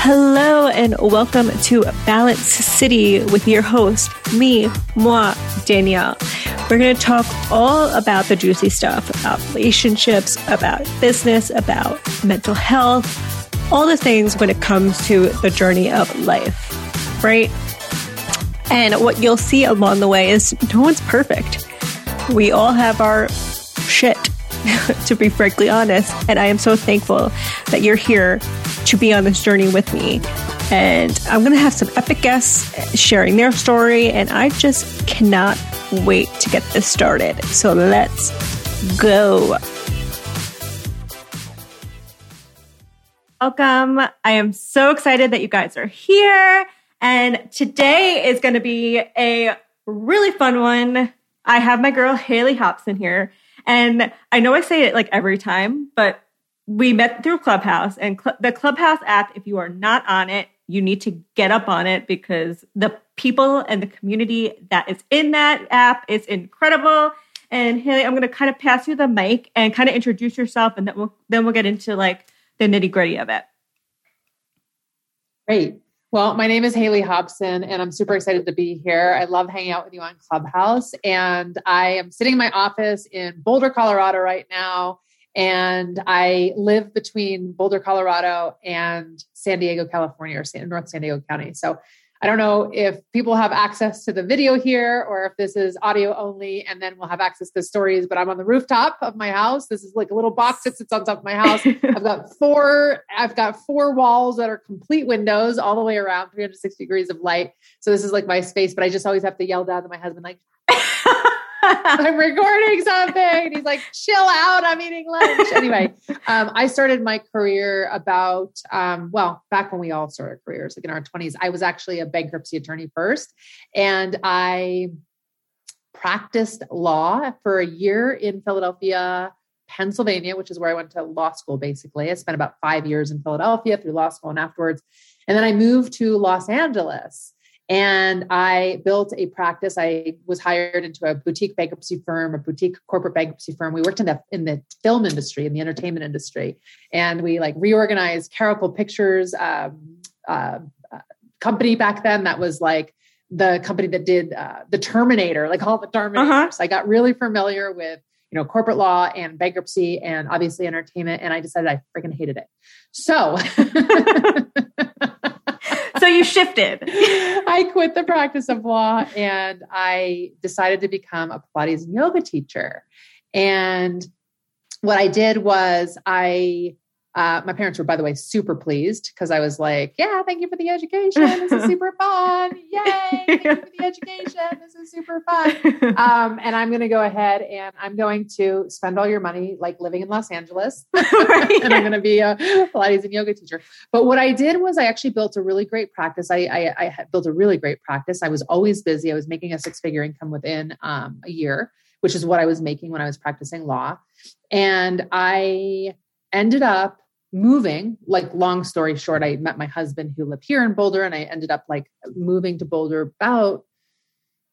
Hello and welcome to Balance City with your host, me, moi, Danielle. We're going to talk all about the juicy stuff about relationships, about business, about mental health, all the things when it comes to the journey of life, right? And what you'll see along the way is no one's perfect. We all have our shit, to be frankly honest. And I am so thankful that you're here to be on this journey with me. And I'm going to have some epic guests sharing their story. And I just cannot wait to get this started. So let's go. Welcome. I am so excited that you guys are here. And today is going to be a really fun one. I have my girl Hayley Hobson here. And I know I say it like every time, but we met through Clubhouse and Cl- the Clubhouse app, if you are not on it, you need to get up on it because the people and the community that is in that app is incredible. And Hayley, I'm going to kind of pass you the mic and kind of introduce yourself, and then we'll then we'll get into like the nitty gritty of it. Great. Well, my name is Hayley Hobson, and I'm super excited to be here. I love hanging out with you on Clubhouse, and I am sitting in my office in Boulder, Colorado right now and I live between Boulder, Colorado and San Diego, California, or San, North San Diego County. So I don't know if people have access to the video here or if this is audio only, and then we'll have access to stories. But I'm on the rooftop of my house. This is like a little box that sits on top of my house. I've got four. I've got four walls that are complete windows all the way around, 360 degrees of light. So this is like my space. But I just always have to yell down to my husband, like. I'm recording something. he's like, chill out. I'm eating lunch. Anyway, um, I started my career about, um, well, back when we all started careers, like in our 20s. I was actually a bankruptcy attorney first. And I practiced law for a year in Philadelphia, Pennsylvania, which is where I went to law school basically. I spent about five years in Philadelphia through law school and afterwards. And then I moved to Los Angeles and I built a practice. I was hired into a boutique bankruptcy firm, a boutique corporate bankruptcy firm. We worked in the in the film industry, in the entertainment industry, and we like reorganized Carolco Pictures um, uh, company back then. That was like the company that did uh, the Terminator, like all the Terminators. Uh-huh. I got really familiar with you know corporate law and bankruptcy and obviously entertainment, and I decided I freaking hated it. So. you shifted. I quit the practice of law and I decided to become a Pilates and yoga teacher. And what I did was I uh, my parents were, by the way, super pleased because I was like, "Yeah, thank you for the education. This is super fun. Yay! Thank you for the education. This is super fun." Um, and I'm going to go ahead and I'm going to spend all your money like living in Los Angeles, right. and I'm going to be a Pilates and yoga teacher. But what I did was I actually built a really great practice. I, I, I built a really great practice. I was always busy. I was making a six figure income within um, a year, which is what I was making when I was practicing law, and I ended up moving like long story short i met my husband who lived here in boulder and i ended up like moving to boulder about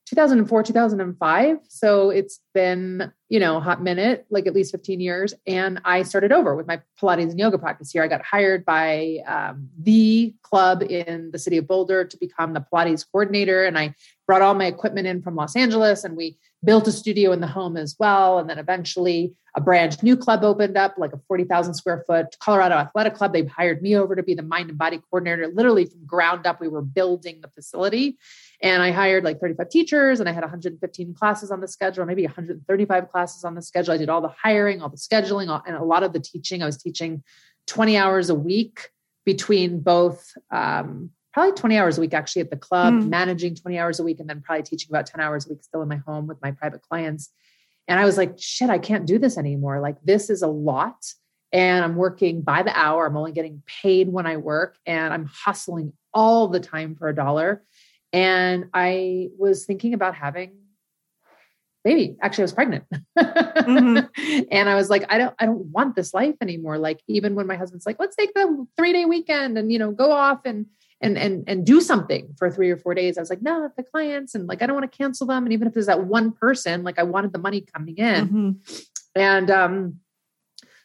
2004 2005 so it's been you know a hot minute like at least 15 years. And i started over with my pilates and yoga practice here. I got hired by um, the club in the city of boulder to become the pilates coordinator. And i brought all my equipment in from los angeles and we built a studio in the home as well and then eventually a brand new club opened up like a 40,000 square foot colorado athletic club they hired me over to be the mind and body coordinator literally from ground up we were building the facility and I hired like 35 teachers and I had 115 classes on the schedule, maybe 135 classes on the schedule. I did all the hiring, all the scheduling, all, and a lot of the teaching. I was teaching 20 hours a week between both, um, probably 20 hours a week actually at the club, mm. managing 20 hours a week, and then probably teaching about 10 hours a week still in my home with my private clients. And I was like, shit, I can't do this anymore. Like, this is a lot. And I'm working by the hour. I'm only getting paid when I work, and I'm hustling all the time for a dollar and I was thinking about having baby. Actually, I was pregnant. mm-hmm. and I was like, I don't, I don't want this life anymore. Like, even when my husband's like, let's take the three day weekend and, you know, go off and, and, and, and do something for three or four days. I was like, no, the clients and like, I don't want to cancel them. And even if there's that one person, like I wanted the money coming in. Mm-hmm. And, um,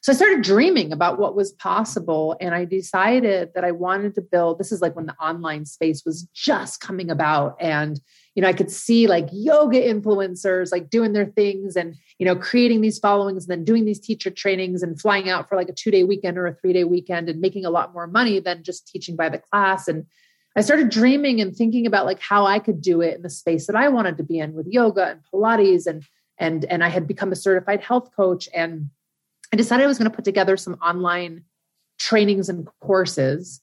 so I started dreaming about what was possible. And I decided that I wanted to build this is like when the online space was just coming about. And, you know, I could see like yoga influencers like doing their things and, you know, creating these followings and then doing these teacher trainings and flying out for like a two day weekend or a three day weekend and making a lot more money than just teaching by the class. And I started dreaming and thinking about like how I could do it in the space that I wanted to be in with yoga and Pilates and and and I had become a certified health coach and I decided I was going to put together some online trainings and courses.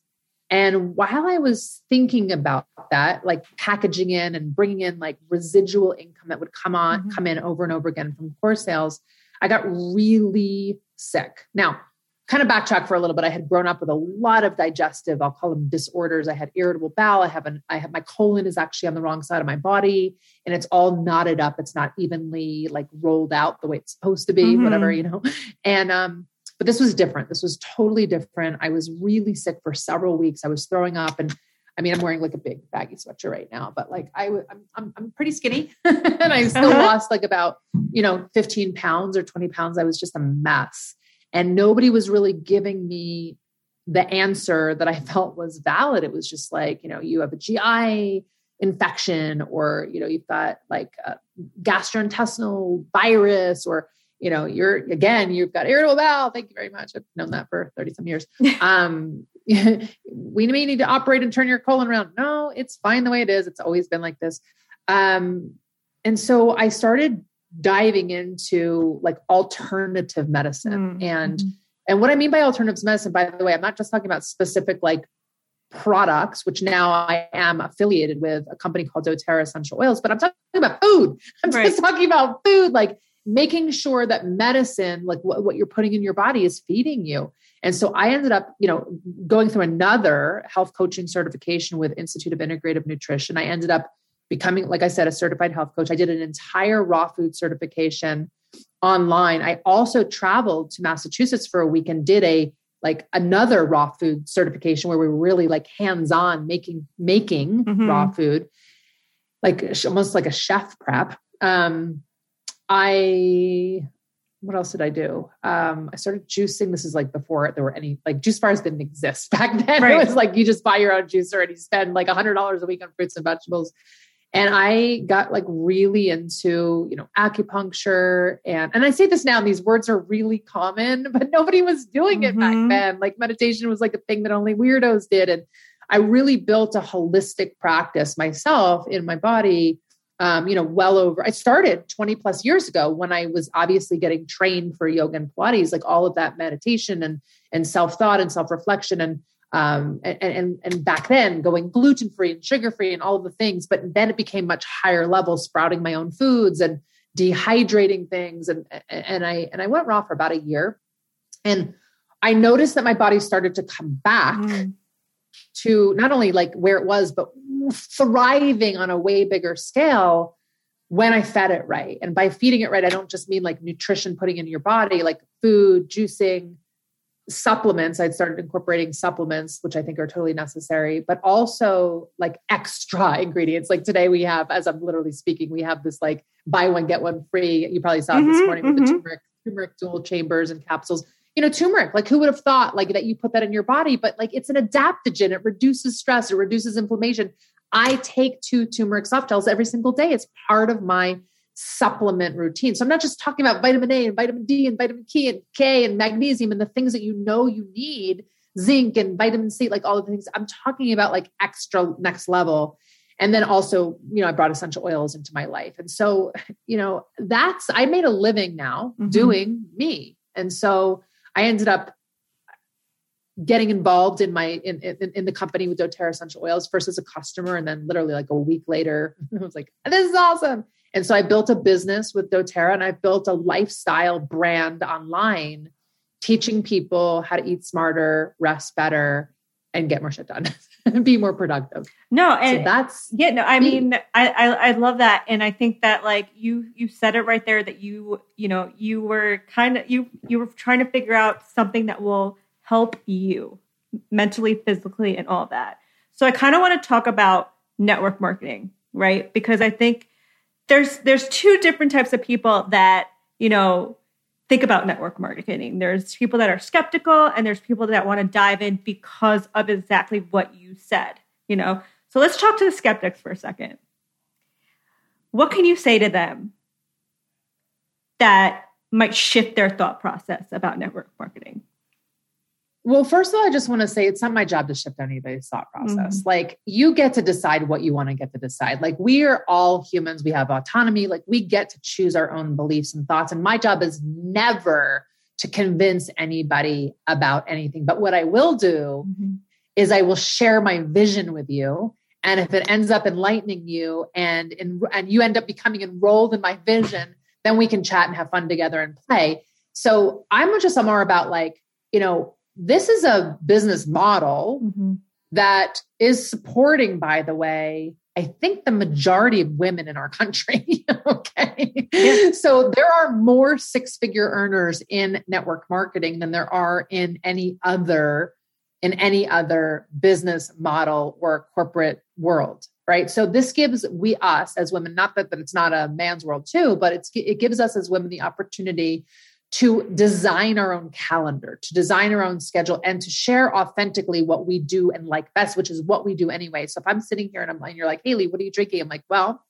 And while I was thinking about that, like packaging in and bringing in like residual income that would come on, mm-hmm. come in over and over again from course sales, I got really sick. Now, kind of backtrack for a little bit. I had grown up with a lot of digestive, I'll call them disorders. I had irritable bowel. I have an, I have my colon is actually on the wrong side of my body and it's all knotted up. It's not evenly like rolled out the way it's supposed to be, mm-hmm. whatever, you know? And, um, but this was different. This was totally different. I was really sick for several weeks. I was throwing up and I mean, I'm wearing like a big baggy sweatshirt right now, but like I, I'm, I'm, I'm pretty skinny and I still uh-huh. lost like about, you know, 15 pounds or 20 pounds. I was just a mess and nobody was really giving me the answer that I felt was valid. It was just like, you know, you have a GI infection or, you know, you've got like a gastrointestinal virus or, you know, you're again, you've got irritable bowel. Thank you very much. I've known that for 30 some years. Um, we may need to operate and turn your colon around. No, it's fine the way it is. It's always been like this. Um, and so I started diving into like alternative medicine mm-hmm. and and what i mean by alternative medicine by the way i'm not just talking about specific like products which now i am affiliated with a company called doterra essential oils but i'm talking about food i'm right. just talking about food like making sure that medicine like what, what you're putting in your body is feeding you and so i ended up you know going through another health coaching certification with institute of integrative nutrition i ended up becoming, like I said, a certified health coach. I did an entire raw food certification online. I also traveled to Massachusetts for a week and did a like another raw food certification where we were really like hands-on making making mm-hmm. raw food, like almost like a chef prep. Um, I what else did I do? Um, I started juicing. This is like before there were any like juice bars didn't exist back then. Right. It was like you just buy your own juicer and you spend like a hundred dollars a week on fruits and vegetables and i got like really into you know acupuncture and and i say this now and these words are really common but nobody was doing it mm-hmm. back then. Like meditation was like a thing that only weirdos did. And i really built a holistic practice myself in my body um, you know well over i started 20 plus years ago when i was obviously getting trained for yoga and pilates like all of that meditation and and self-thought and self-reflection. And um, and, and, and back then going gluten free and sugar free and all of the things. But then it became much higher level, sprouting my own foods and dehydrating things. And, and I, and I went raw for about a year and I noticed that my body started to come back mm. to not only like where it was, but thriving on a way bigger scale when I fed it right. And by feeding it right, I don't just mean like nutrition putting in your body, like food, juicing, supplements i'd started incorporating supplements which i think are totally necessary but also like extra ingredients. Like today we have as i'm literally speaking we have this like buy one get one free. You probably saw mm-hmm, this morning with mm-hmm. the turmeric turmeric dual chambers and capsules. You know turmeric like who would have thought like that you put that in your body but like it's an adaptogen. It reduces stress. It reduces inflammation. I take two turmeric soft gels every single day. It's part of my supplement routine. So I'm not just talking about vitamin A and vitamin D and vitamin K and K and magnesium and the things that you know you need, zinc and vitamin C, like all of the things. I'm talking about like extra next level. And then also, you know, I brought essential oils into my life. And so, you know, that's I made a living now mm-hmm. doing me. And so I ended up getting involved in my in, in, in the company with doterra essential oils first as a customer and then literally like a week later i was like this is awesome and so I built a business with doTERRA and I built a lifestyle brand online, teaching people how to eat smarter, rest better, and get more shit done and be more productive. No, and so that's yeah, no, I mean, I, I I love that. And I think that like you you said it right there that you, you know, you were kind of you you were trying to figure out something that will help you mentally, physically, and all that. So I kind of want to talk about network marketing, right? Because I think there's there's two different types of people that you know think about network marketing. There's people that are skeptical and there's people that want to dive in because of exactly what you said, you know. So let's talk to the skeptics for a second. What can you say to them that might shift their thought process about network marketing? Well, first of all, I just want to say it's not my job to shift anybody's thought process. Mm-hmm. Like, you get to decide what you want to get to decide. Like, we are all humans, we have autonomy. Like, we get to choose our own beliefs and thoughts. And my job is never to convince anybody about anything. But what I will do mm-hmm. is I will share my vision with you. And if it ends up enlightening you and, and, and you end up becoming enrolled in my vision, then we can chat and have fun together and play. So I'm just more about like, you know, this is a business model mm-hmm. that is supporting, by the way, I think the majority of women in our country. okay. Yeah. So there are more six figure earners in network marketing than there are in any other in any other business model or corporate world right so this gives we us as women not that, that it's not a man's world too but it's it gives us as women the opportunity to design our own calendar, to design our own schedule, and to share authentically what we do and like best, which is what we do anyway. So if I'm sitting here and I'm and you're like, Hayley, what are you drinking? I'm like, well,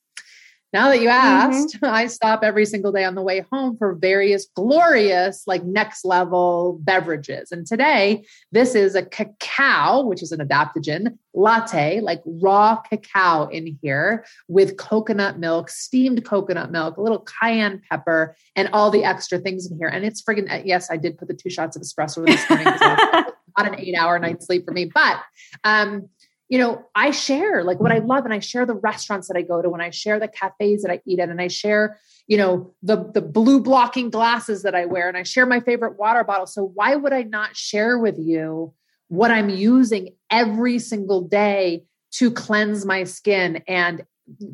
now that you mm-hmm. asked, mm-hmm. I stop every single day on the way home for various glorious, like next level beverages. And today, this is a cacao, which is an adaptogen latte, like raw cacao in here with coconut milk, steamed coconut milk, a little cayenne pepper, and all the extra things in here. And it's friggin' yes, I did put the two shots of espresso this morning. not an eight hour night sleep for me, but um, you know, I share like what I love and I share the restaurants that I go to and I share the cafes that I eat at and I share, you know, the the blue blocking glasses that I wear and I share my favorite water bottle. So why would I not share with you what I'm using every single day to cleanse my skin and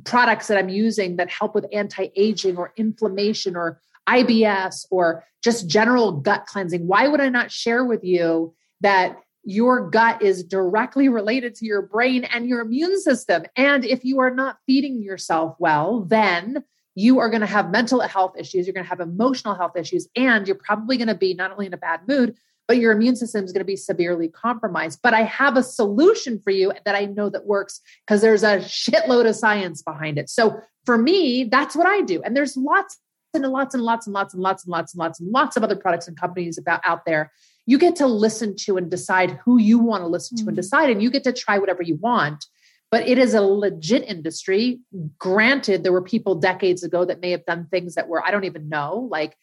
products that I'm using that help with anti-aging or inflammation or IBS or just general gut cleansing? Why would I not share with you that your gut is directly related to your brain and your immune system. And if you are not feeding yourself well, then you are going to have mental health issues, you're going to have emotional health issues, and you're probably going to be not only in a bad mood, but your immune system is going to be severely compromised. But I have a solution for you that I know that works because there's a shitload of science behind it. So for me, that's what I do. And there's lots and lots and lots and lots and lots and lots and lots and lots of other products and companies about out there you get to listen to and decide who you want to listen to mm-hmm. and decide and you get to try whatever you want but it is a legit industry granted there were people decades ago that may have done things that were i don't even know like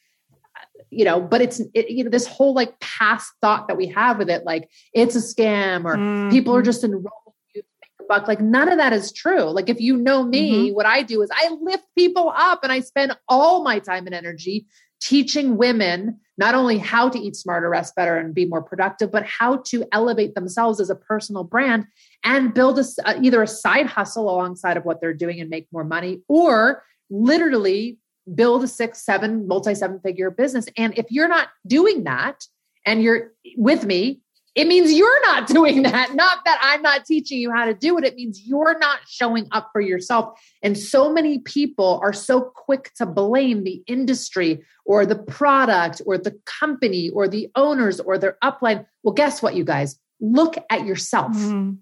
you know but it's it, you know this whole like past thought that we have with it like it's a scam or mm-hmm. people are just enrolling you to make a buck like none of that is true like if you know me mm-hmm. what i do is i lift people up and i spend all my time and energy teaching women not only how to eat smarter, rest better, and be more productive, but how to elevate themselves as a personal brand and build a, uh, either a side hustle alongside of what they're doing and make more money, or literally build a six, seven, multi seven figure business. And if you're not doing that and you're with me, it means you're not doing that. Not that I'm not teaching you how to do it. It means you're not showing up for yourself. And so many people are so quick to blame the industry or the product or the company or the owners or their upline. Well, guess what, you guys? Look at yourself. Mm-hmm.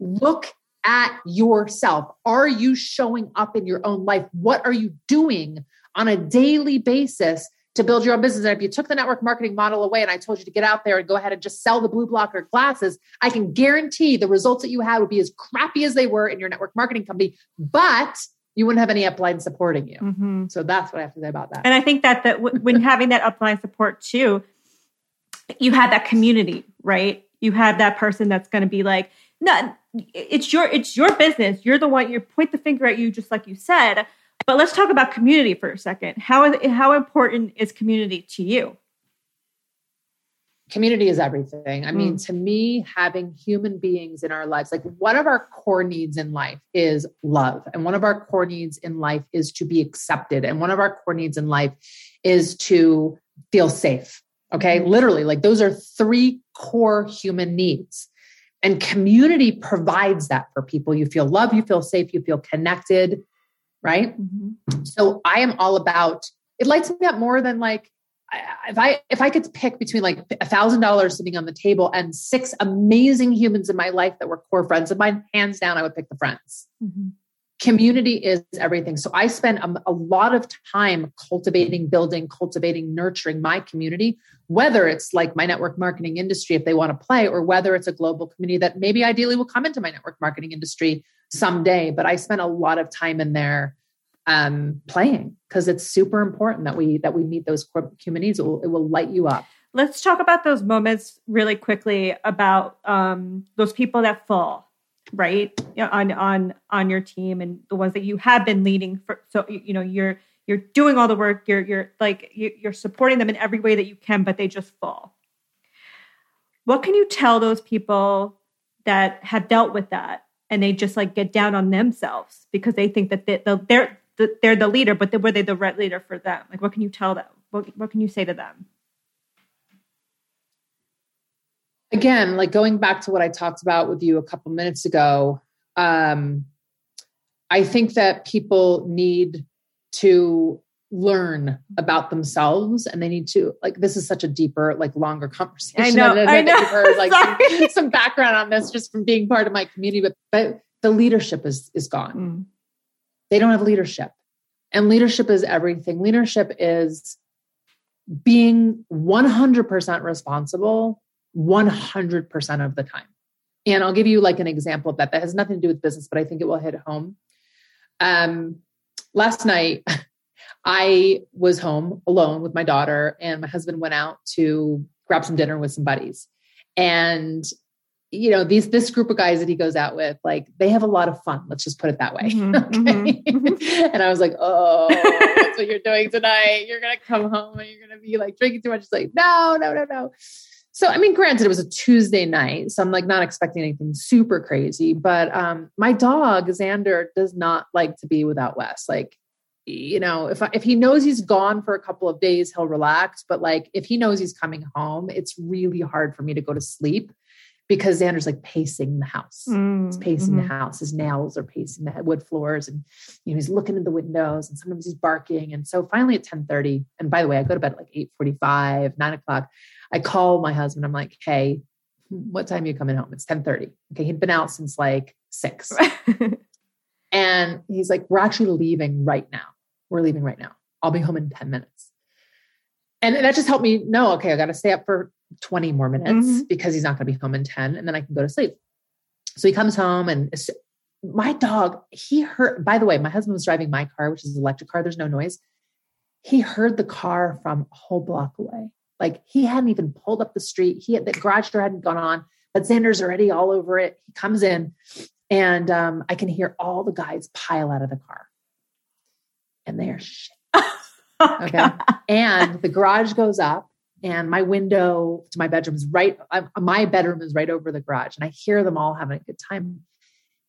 Look at yourself. Are you showing up in your own life? What are you doing on a daily basis to build your own business. And if you took the network marketing model away and I told you to get out there and go ahead and just sell the blue blocker glasses, I can guarantee the results that you had would be as crappy as they were in your network marketing company, but you wouldn't have any upline supporting you. Mm-hmm. So that's what I have to say about that. And I think that that w- when having that upline support too, you have that community, right? You have that person that's going to be like, no, it's your it's your business. You're the one. You point the finger at you, just like you said but let's talk about community for a second. How how important is community to you? Community is everything. I mean, mm. to me, having human beings in our lives, like one of our core needs in life is love. And one of our core needs in life is to be accepted. And one of our core needs in life is to feel safe. Okay. Mm. Literally, like those are three core human needs. And community provides that for people. You feel love, you feel safe, you feel connected, right? Mm-hmm. So I am all about it lights me up more than like if I if I could pick between like a thousand dollars sitting on the table and six amazing humans in my life that were core friends of mine, hands down, I would pick the friends. Mm-hmm. Community is everything. So I spend a, a, lot of time cultivating, building, cultivating, nurturing my community, whether it's like my network marketing industry, if they want to play, or whether it's a global community that maybe ideally will come into my network marketing industry someday. But I spent a lot of time in there um, playing because it's super important that we that we meet those core communities. It will, it will light you up. Let's talk about those moments really quickly about um, those people that fall right on on on your team and the ones that you have been leading for. So you know you're you're doing all the work. You're you're like you're supporting them in every way that you can, but they just fall. What can you tell those people that have dealt with that and they just like get down on themselves because they think that they, they're the, they're the leader, but were they the right leader for them? Like, what can you tell them? What, what can you say to them? Again, like going back to what I talked about with you a couple minutes ago, um, I think that people need to learn about themselves and they need to like this is such a deeper like longer conversation i know i know heard, like some, some, background on this just from being part of my community but but the leadership is is gone mm. They don't have leadership. And leadership is everything. Leadership is being 100% responsible 100% of the time. And I'll give you like an example of that. That has nothing to do with business, but I think it will hit home. Um, last night, I was home alone with my daughter, and my husband went out to grab some dinner with some buddies. And you know these this group of guys that he goes out with like they have a lot of fun let's just put it that way mm-hmm, okay mm-hmm. and i was like oh that's what you're doing tonight you're gonna come home and you're gonna be like drinking too much it's like no no no no so i mean granted it was a tuesday night so i'm like not expecting anything super crazy but um my dog xander does not like to be without wes. Like you know if if he knows he's gone for a couple of days he'll relax but like if he knows he's coming home it's really hard for me to go to sleep because Xander's like pacing the house. Mm, he's pacing mm-hmm. the house. His nails are pacing the wood floors, and you know he's looking at the windows, and sometimes he's barking. And so finally at ten thirty, and by the way, I go to bed at like eight forty five, nine o'clock. I call my husband. I'm like, hey, what time are you coming home? It's ten thirty. Okay, he'd been out since like six, and he's like, we're actually leaving right now. We're leaving right now. I'll be home in ten minutes. And that just helped me know, okay, I got to stay up for 20 more minutes mm-hmm. because he's not going to be home in 10 and then I can go to sleep. So he comes home and my dog, he heard, by the way, my husband was driving my car, which is an electric car. There's no noise. He heard the car from a whole block away. Like he hadn't even pulled up the street. He had the garage door hadn't gone on, but Xander's already all over it. He comes in and um, I can hear all the guys pile out of the car. And they are shit. Oh, okay. and the garage goes up and my window to my bedroom is right I'm, my bedroom is right over the garage and i hear them all having a good time.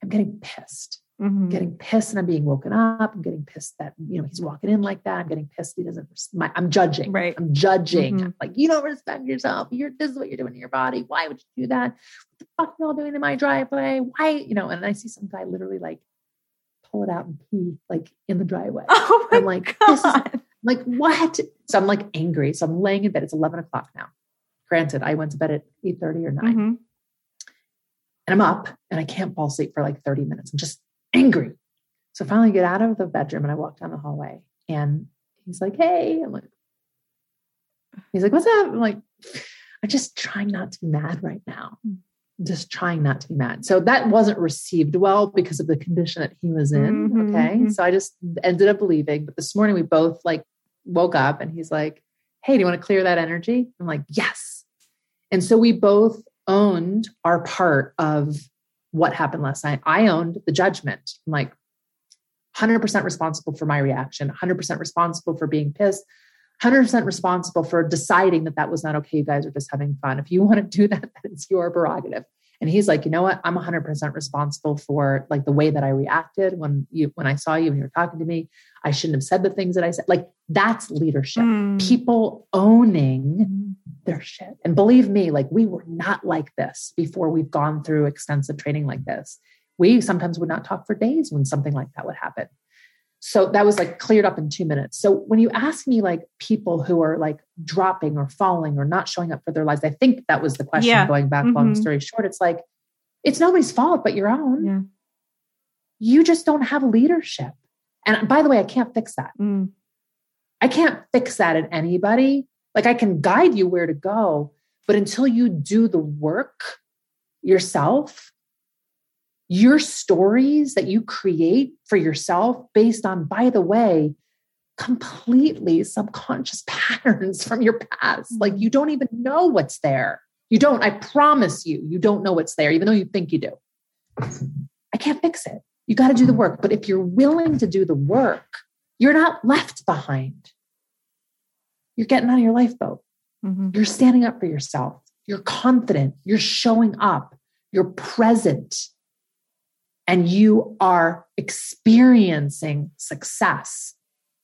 I'm getting pissed. Mm-hmm. getting pissed and i'm being woken up. I'm getting pissed that you know he's walking in like that. I'm getting pissed he doesn't my, i'm judging. Right. I'm judging. Mm-hmm. like you don't respect yourself. You're this is what you're doing to your body. Why would you do that? What the fuck are you all doing in my driveway? Why you know and i see some guy literally like pull it out and pee like in the driveway. Oh i'm like God. this is like, what? So I'm like angry. So I'm laying in bed. It's 11 o'clock now. Granted, I went to bed at 8.30 or 9. Mm-hmm. And I'm up and I can't fall asleep for like 30 minutes. I'm just angry. So finally I get out of the bedroom and I walk down the hallway and he's like, Hey, I'm like, he's like, what's up? I'm like, I'm just trying not to be mad right now. I'm just trying not to be mad. So that wasn't received well because of the condition that he was in. Mm-hmm, okay. Mm-hmm. So I just ended up leaving. But this morning we both like woke up and he's like, Hey, do you want to clear that energy? I'm like, Yes. And so we both owned our part of what happened last night. I owned the judgment. I'm like 100% responsible for my reaction, 100% responsible for being pissed, 100% responsible for deciding that that was not okay. You guys are just having fun. If you want to do that, that's your prerogative. And he's like, you know what? I'm 100% responsible for like the way that I reacted when you when I saw you and you were talking to me. I shouldn't have said the things that I said. Like that's leadership. Mm. People owning mm. their shit. And believe me, like we were not like this before we've gone through extensive training like this. We sometimes would not talk for days when something like that would happen. So that was like cleared up in two minutes. So when you ask me like people who are like dropping or falling or not showing up for their lives, I think that was the question Yeah. going back, Mhm. long story short. It's like, it's nobody's fault but your own. Yeah. You just don't have leadership. And by the way, I can't fix that. Mm. I can't fix that in anybody. Like I can guide you where to go, but until you do the work yourself, your stories that you create for yourself based on, by the way, completely subconscious patterns from your past. Like you don't even know what's there. You don't, I promise you, you don't know what's there, even though you think you do. I can't fix it. You got to do the work. But if you're willing to do the work, you're not left behind. You're getting on your lifeboat. Mhm. You're standing up for yourself. You're confident. You're showing up. You're present. And you are experiencing success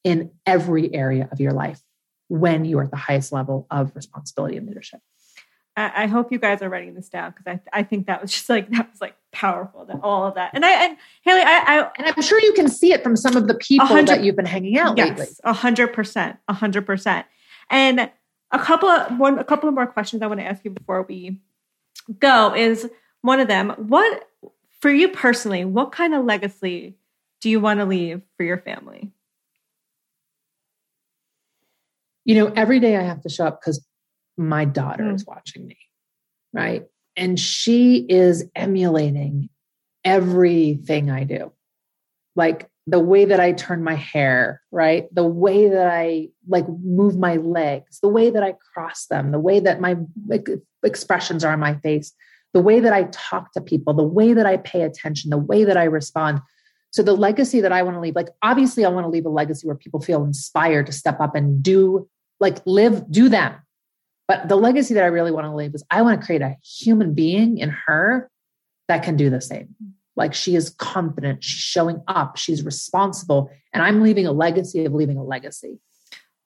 in every area of your life when you are at the highest level of responsibility and leadership. I, hope you guys are writing this down because I, I think that was just like that was like powerful that all of that and I and Hayley I, I And I'm sure you can see it from some of the people that you've been hanging out lately. yes a hundred percent a hundred percent and a couple of one a couple of more questions I want to ask you before we go is one of them what for you personally what kind of legacy do you want to leave for your family you know, every day I have to show up because my daughter Mm. is watching me, right? And she is emulating everything I do. Like the way that I turn my hair, right? The way that I like move my legs, the way that I cross them, the way that my like, expressions are on my face, the way that I talk to people, the way that I pay attention, the way that I respond. So the legacy that I want to leave, like obviously I want to leave a legacy where people feel inspired to step up and do like live, do them. But the legacy that I really want to leave is I want to create a human being in her that can do the same. Like she is confident, she's showing up, she's responsible, and I'm leaving a legacy of leaving a legacy.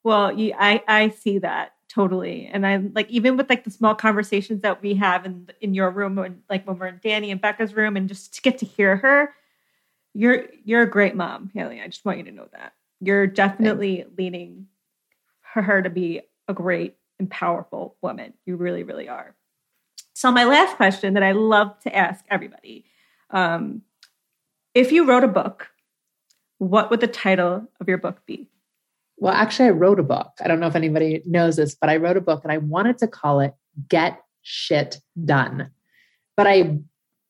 Well, you, I I see that totally, and I'm like even with like the small conversations that we have in in your room, when like when we're in Danny and Becca's room, and just to get to hear her, you're you're a great mom, Hayley. I just want you to know that you're definitely leading her, her to be a great and powerful woman. You really, really are. So my last question that I love to ask everybody: um, if you wrote a book, what would the title of your book be? Well, actually, I wrote a book. I don't know if anybody knows this, but I wrote a book and I wanted to call it Get Shit Done. But I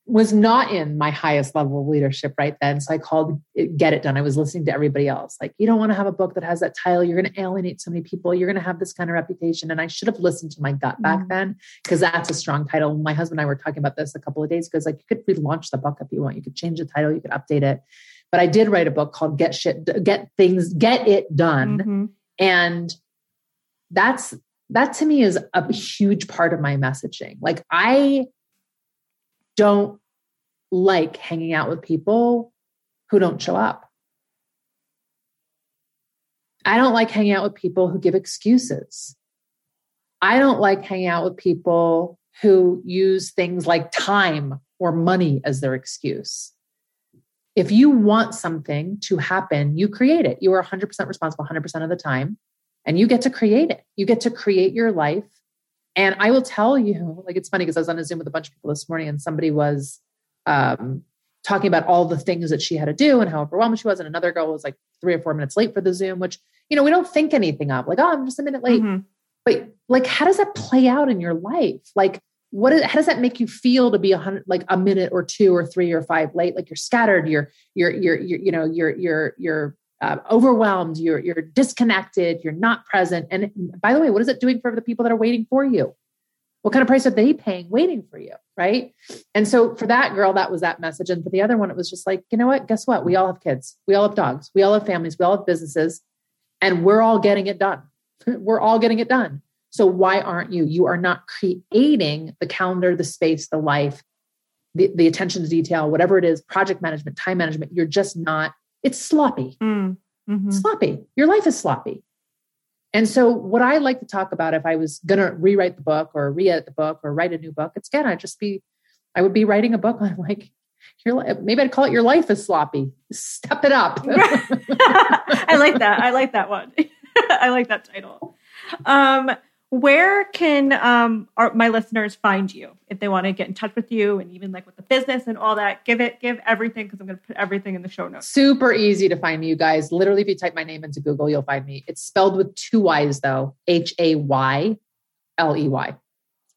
was not in my highest level of leadership right then. So I called it Get It Done. I was listening to everybody else. Like, you don't want to have a book that has that title. You're going to alienate so many people. You're going to have this kind of reputation. And I should have listened to my gut back Mhm. then because that's a strong title. My husband and I were talking about this a couple of days ago. It's like, you could relaunch the book if you want. You could change the title, you could update it. But I did write a book called Get Shit, Get Things, Get It Done. Mhm. and that's that to me is a huge part of my messaging. Like i don't like hanging out with people who don't show up. I don't like hanging out with people who give excuses. I don't like hanging out with people who use things like time or money as their excuse if you want something to happen you create it you are 100% responsible 100% of the time and you get to create it. You get to create your life. And I will tell you, like, it's funny because I was on a Zoom with a bunch of people this morning and somebody was um, talking about all the things that she had to do and how overwhelmed she was. And another girl was like three or four minutes late for the Zoom, which, you know, we don't think anything of like, oh, I'm just a minute late. Mhm. But like, how does that play out in your life? Like, what is, how does that make you feel to be a hundred, like a minute or two or three or five late? Like you're scattered, you're, you're, you're, you're you know, you're, you're, you're, uh, overwhelmed, you're you're disconnected, you're not present. And by the way, what is it doing for the people that are waiting for you? What kind of price are they paying waiting for you? Right. And so for that girl, that was that message. And for the other one, it was just like, you know what? Guess what? We all have kids, we all have dogs, we all have families, we all have businesses, and we're all getting it done. we're all getting it done. So why aren't you? You are not creating the calendar, the space, the life, the, the attention to detail, whatever it is, project management, time management. You're just not, it's sloppy Mm. Mhm. sloppy. Your life is sloppy. And so, what I like to talk about if I was going to rewrite the book or re edit the book or write a new book, it's again, I'd just be, I would be writing a book on like Your, maybe I'd call it your life is sloppy. Step it up. I like that. I like that one. I like that title. Um, where can um, our, my listeners find you if they want to get in touch with you and even like with the business and all that? Give it, give everything because I'm going to put everything in the show notes. Super easy to find me, you guys. Literally, if you type my name into Google, you'll find me. It's spelled with two Y's though H A Y L E Y.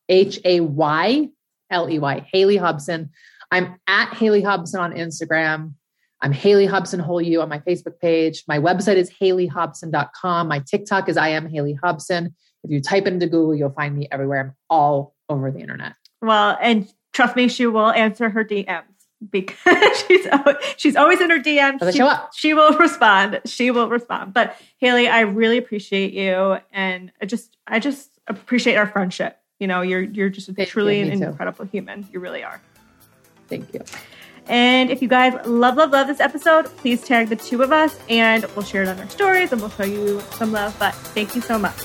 H A Y L E Y. Hayley hobson I'm at Hayley hobson on Instagram. I'm Hayley Hobson Whole You on my Facebook page. My website is hayleyhobson.com. My TikTok is I am Hayley Hobson. If you type into Google, you'll find me everywhere. I'm all over the internet. Well, and trust me, she will answer her DMs because she's she's always in her DMs. She, show up. she will respond. She will respond. But Hayley, I really appreciate you, and I just I just appreciate our friendship. You know, you're you're just Thank truly you. an too. incredible human. You really are. Thank you. And if you guys love, love, love this episode, please tag the two of us and we'll share it on our stories and we'll show you some love. But thank you so much.